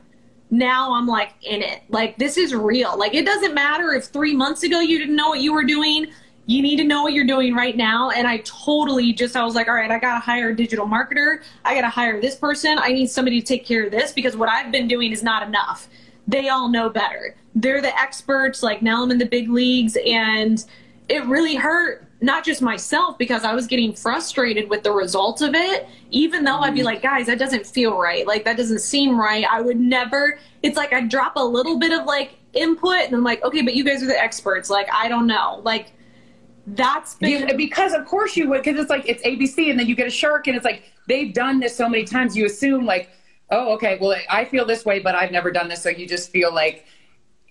now I'm like in it. Like, this is real. Like, it doesn't matter if three months ago you didn't know what you were doing you need to know what you're doing right now. And I totally just, I was like, all right, I got to hire a digital marketer. I got to hire this person. I need somebody to take care of this because what I've been doing is not enough. They all know better. They're the experts. Like now I'm in the big leagues and it really hurt not just myself because I was getting frustrated with the results of it. Even though I'd be mm. like, guys, that doesn't feel right. Like that doesn't seem right. I would never, it's like I'd drop a little bit of like input and I'm like, okay, but you guys are the experts. Like, I don't know. Like, that's been because of course you would because it's like it's ABC and then you get a shark and it's like they've done this so many times you assume like oh okay well I feel this way but I've never done this so you just feel like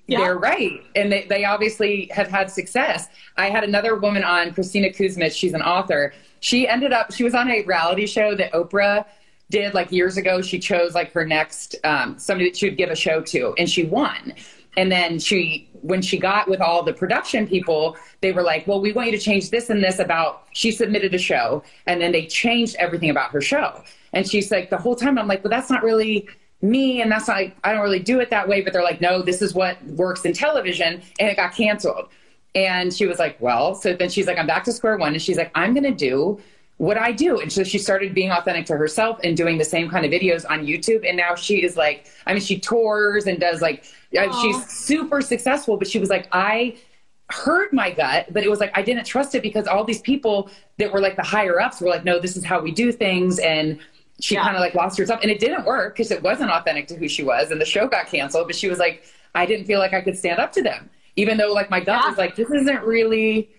Yeah. they're right. And they, they obviously have had success. I had another woman on Kristina Kuzmic. She's an author. She ended up she was on a reality show that Oprah did like years ago. She chose like her next um, somebody that she would give a show to and she won. And then she when she got with all the production people they were like well we want you to change this and this about she submitted a show and then they changed everything about her show. And she's like the whole time i'm like well that's not really me and that's not i don't really do it that way but they're like no this is what works in television and it got canceled and she was like well so then she's like i'm back to square one and she's like i'm going to do what I do. And so she started being authentic to herself and doing the same kind of videos on YouTube. And now she is like, I mean, she tours and does like, uh, Aw. she's super successful, but she was like, I heard my gut, but it was like, I didn't trust it because all these people that were like the higher ups were like, no, this is how we do things. And she Yeah. kind of like lost herself and it didn't work because it wasn't authentic to who she was. And the show got canceled, but she was like, I didn't feel like I could stand up to them, even though like my gut Yeah. was like, this isn't really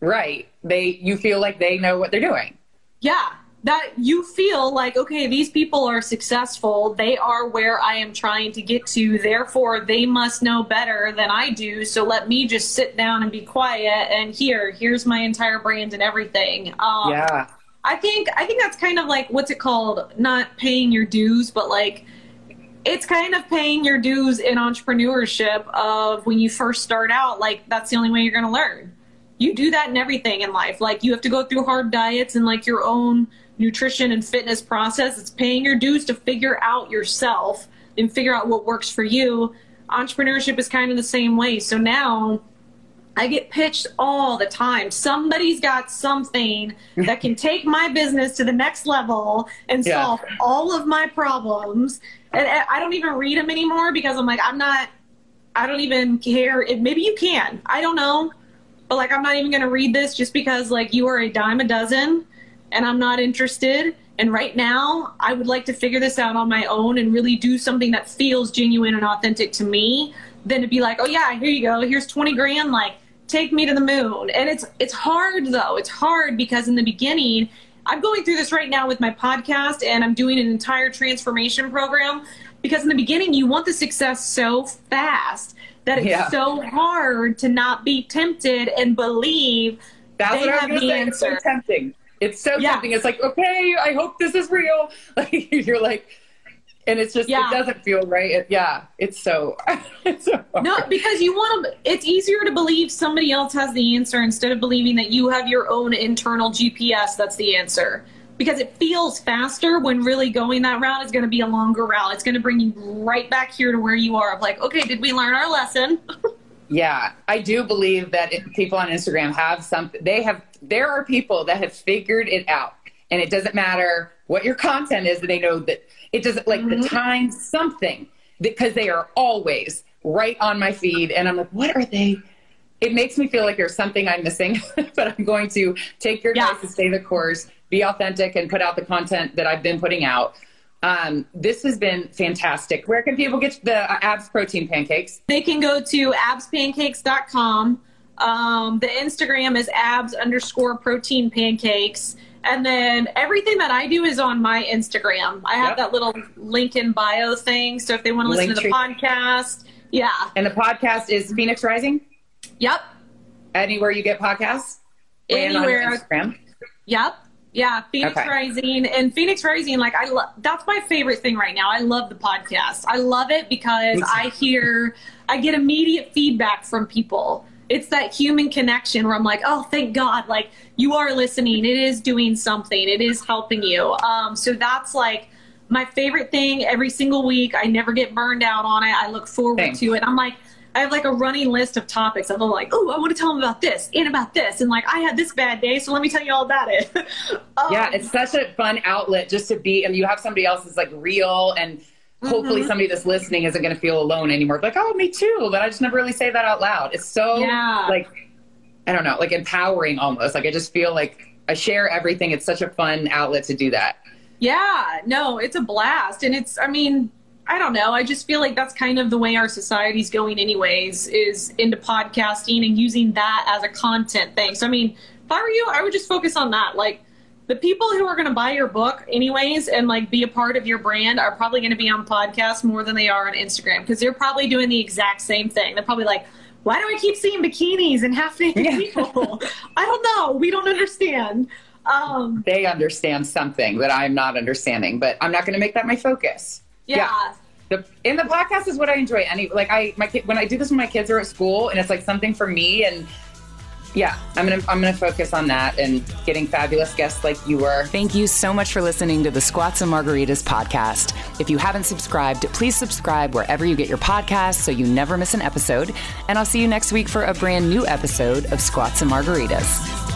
right. They, you feel like they know what they're doing. yeah that you feel like okay these people are successful they are where i am trying to get to therefore they must know better than i do so let me just sit down and be quiet and here here's my entire brand and everything um, Yeah. I think I think that's kind of like what's it called? Not paying your dues, but like it's kind of paying your dues in entrepreneurship of when you first start out, like that's the only way you're going to learn. You do that in everything in life. Like you have to go through hard diets and like your own nutrition and fitness process. It's paying your dues to figure out yourself and figure out what works for you. Entrepreneurship is kind of the same way. So now I get pitched all the time. Somebody's got something that can take my business to the next level and Yeah. solve all of my problems. And I don't even read them anymore because I'm like, I'm not, I don't even care. If, maybe you can. I don't know. But like, I'm not even going to read this just because like you are a dime a dozen and I'm not interested. And right now, I would like to figure this out on my own and really do something that feels genuine and authentic to me than to be like, oh yeah, here you go. Here's 20 grand. Like, take me to the moon. And it's, it's hard though. It's hard because in the beginning, I'm going through this right now with my podcast and I'm doing an entire transformation program because in the beginning, you want the success so fast that it's Yeah. so hard to not be tempted and believe That's what I have was the say. It's so tempting. It's so Yeah. tempting. It's like, okay, I hope this is real. [LAUGHS] Like you're like, and it's just Yeah. it doesn't feel right. It, yeah, it's so. [LAUGHS] it's so. No, because you want to. It's easier to believe somebody else has the answer instead of believing that you have your own internal GPS that's the answer. Because it feels faster when really going that route is going to be a longer route. It's going to bring you right back here to where you are. Of like, okay, did we learn our lesson? [LAUGHS] Yeah, I do believe that it, people on Instagram have something. They have. There are people that have figured it out, and it doesn't matter what your content is. They know that it doesn't like mm-hmm. the time something because they are always right on my feed, and I'm like, what are they? It makes me feel like there's something I'm missing, [LAUGHS] but I'm going to take your advice yeah. to stay the course, be authentic, and put out the content that I've been putting out. Um, this has been fantastic. Where can people get the uh, abs protein pancakes? They can go to abspancakes.com. Um, the Instagram is abs underscore protein pancakes. And then everything that I do is on my Instagram. I have yep. that little link in bio thing. So if they want to listen link to the tree. podcast, yeah. And the podcast is Phoenix Rising? Yep. Anywhere you get podcasts? Anywhere. Instagram? Yep. Yeah, Phoenix okay. Rising and Phoenix Rising. Like I love that's my favorite thing right now. I love the podcast. I love it because I hear, I get immediate feedback from people. It's that human connection where I'm like, oh, thank God, like you are listening. It is doing something. It is helping you. Um, so that's like my favorite thing every single week. I never get burned out on it. I look forward Thanks. to it. I'm like, I have like a running list of topics. I'm like, oh, I want to tell them about this and about this, and like I had this bad day, so let me tell you all about it. [LAUGHS] um, yeah, it's such a fun outlet just to be, and you have somebody else that's like real, and hopefully mm-hmm. somebody that's listening isn't going to feel alone anymore. Like, oh, me too, but I just never really say that out loud. It's so yeah. like, I don't know, like empowering almost. Like I just feel like I share everything. It's such a fun outlet to do that. Yeah, no, it's a blast, and it's, I mean I don't know. I just feel like that's kind of the way our society's going, anyways, is into podcasting and using that as a content thing. So, I mean, if I were you, I would just focus on that. Like, the people who are going to buy your book, anyways, and like be a part of your brand are probably going to be on podcast more than they are on Instagram because they're probably doing the exact same thing. They're probably like, why do I keep seeing bikinis and half naked yeah. people? [LAUGHS] I don't know. We don't understand. Um, they understand something that I'm not understanding, but I'm not going to make that my focus. Yeah. yeah. The, in the podcast is what I enjoy. Any like I my kid when I do this when my kids are at school and it's like something for me and yeah, I'm gonna I'm gonna focus on that and getting fabulous guests like you were. Thank you so much for listening to the Squats and Margaritas podcast. If you haven't subscribed, please subscribe wherever you get your podcasts so you never miss an episode. And I'll see you next week for a brand new episode of Squats and Margaritas.